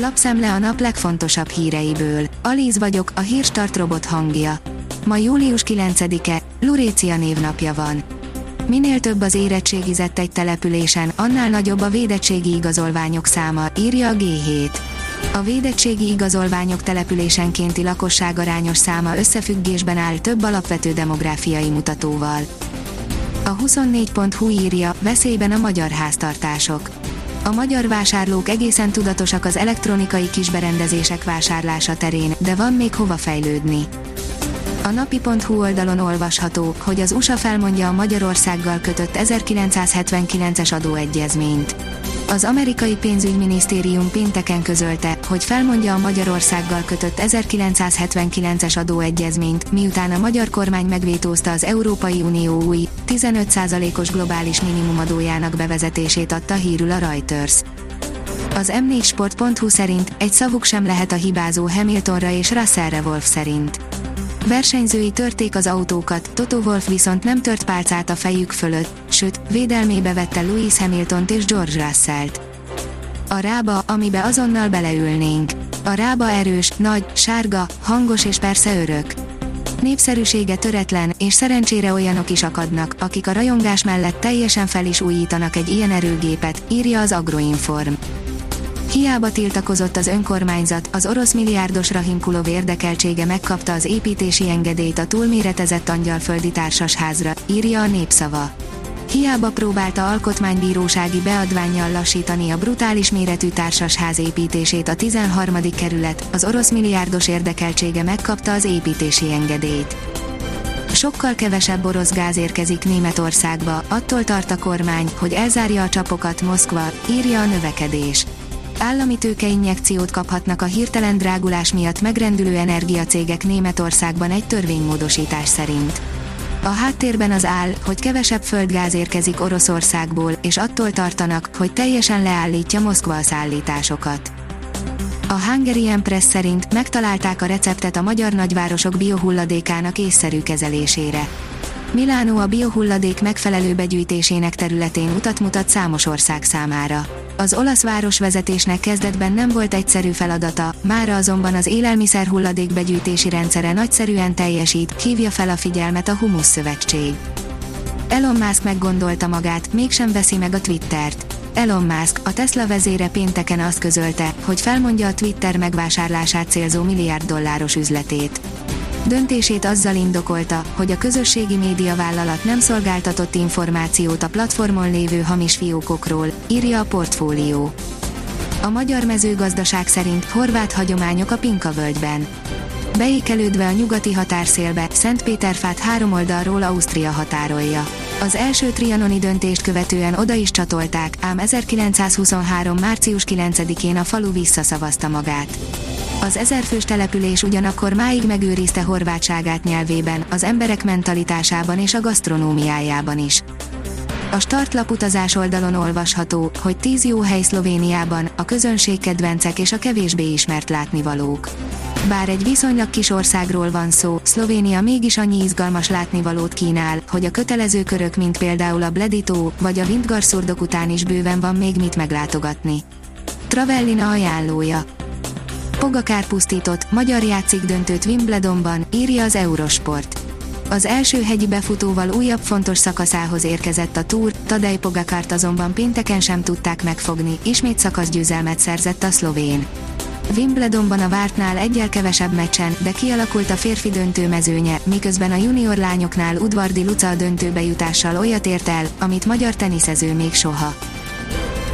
Lapszemle a nap legfontosabb híreiből. Alíz vagyok, a hírstart robot hangja. Ma július 9-e, Lurécia névnapja van. Minél több az érettségizett egy településen, annál nagyobb a védettségi igazolványok száma, írja a G7. A védettségi igazolványok településenkénti lakosságarányos száma összefüggésben áll több alapvető demográfiai mutatóval. A 24.hu írja, veszélyben a magyar háztartások. A magyar vásárlók egészen tudatosak az elektronikai kisberendezések vásárlása terén, de van még hova fejlődni. A napi.hu oldalon olvasható, hogy az USA felmondja a Magyarországgal kötött 1979-es adóegyezményt. Az amerikai pénzügyminisztérium pénteken közölte, hogy felmondja a Magyarországgal kötött 1979-es adóegyezményt, miután a magyar kormány megvétózta az Európai Unió új, 15%-os globális minimumadójának bevezetését adta hírül a Reuters. Az m4sport.hu szerint egy szavuk sem lehet a hibázó Hamiltonra és Russellre Wolf szerint. Versenyzői törték az autókat, Toto Wolff viszont nem tört pálcát a fejük fölött, sőt, védelmébe vette Lewis Hamiltont és George Russellt. A rába, amibe azonnal beleülnénk. A rába erős, nagy, sárga, hangos és persze örök. Népszerűsége töretlen, és szerencsére olyanok is akadnak, akik a rajongás mellett teljesen fel is újítanak egy ilyen erőgépet, írja az Agroinform. Hiába tiltakozott az önkormányzat, az orosz milliárdos Rahimkulov érdekeltsége megkapta az építési engedélyt a túlméretezett angyalföldi társasházra, írja a népszava. Hiába próbálta alkotmánybírósági beadványjal lassítani a brutális méretű társasház építését a 13. kerület, az orosz milliárdos érdekeltsége megkapta az építési engedélyt. Sokkal kevesebb orosz gáz érkezik Németországba, attól tart a kormány, hogy elzárja a csapokat Moszkva, írja a növekedés állami tőkeinjekciót kaphatnak a hirtelen drágulás miatt megrendülő energiacégek Németországban egy törvénymódosítás szerint. A háttérben az áll, hogy kevesebb földgáz érkezik Oroszországból, és attól tartanak, hogy teljesen leállítja Moszkva a szállításokat. A Hungarian Press szerint megtalálták a receptet a magyar nagyvárosok biohulladékának észszerű kezelésére. Milánó a biohulladék megfelelő begyűjtésének területén utat mutat számos ország számára. Az olasz városvezetésnek kezdetben nem volt egyszerű feladata, mára azonban az élelmiszer hulladék begyűjtési rendszere nagyszerűen teljesít, hívja fel a figyelmet a Humus Szövetség. Elon Musk meggondolta magát, mégsem veszi meg a Twittert. Elon Musk, a Tesla vezére pénteken azt közölte, hogy felmondja a Twitter megvásárlását célzó milliárd dolláros üzletét. Döntését azzal indokolta, hogy a közösségi média vállalat nem szolgáltatott információt a platformon lévő hamis fiókokról, írja a portfólió. A magyar mezőgazdaság szerint horvát hagyományok a Pinka völgyben. Beékelődve a nyugati határszélbe, Szentpéterfát három oldalról Ausztria határolja. Az első trianoni döntést követően oda is csatolták, ám 1923. március 9-én a falu visszaszavazta magát. Az ezerfős település ugyanakkor máig megőrizte horvátságát nyelvében, az emberek mentalitásában és a gasztronómiájában is. A startlap utazás oldalon olvasható, hogy 10 jó hely Szlovéniában, a közönség kedvencek és a kevésbé ismert látnivalók. Bár egy viszonylag kis országról van szó, Szlovénia mégis annyi izgalmas látnivalót kínál, hogy a kötelező körök, mint például a Bledito vagy a Vintgarszurdok után is bőven van még mit meglátogatni. Travellina ajánlója Pogakár pusztított, magyar játszik döntőt Wimbledonban, írja az Eurosport. Az első hegyi befutóval újabb fontos szakaszához érkezett a túr, Tadej Pogakárt azonban pénteken sem tudták megfogni, ismét szakaszgyőzelmet szerzett a szlovén. Wimbledonban a vártnál egyel kevesebb meccsen, de kialakult a férfi döntő mezőnye, miközben a junior lányoknál Udvardi Luca a döntőbe jutással olyat ért el, amit magyar teniszező még soha.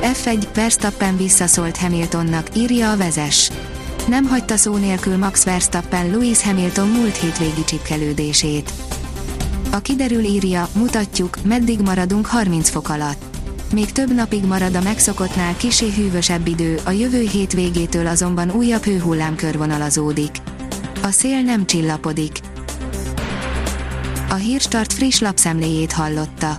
F1 Verstappen visszaszólt Hamiltonnak, írja a vezes. Nem hagyta szó nélkül Max Verstappen Lewis Hamilton múlt hétvégi csipkelődését. A kiderül írja, mutatjuk, meddig maradunk 30 fok alatt. Még több napig marad a megszokottnál kisé hűvösebb idő, a jövő hét végétől azonban újabb hőhullám körvonalazódik. A szél nem csillapodik. A Hírstart friss lapszemléjét hallotta.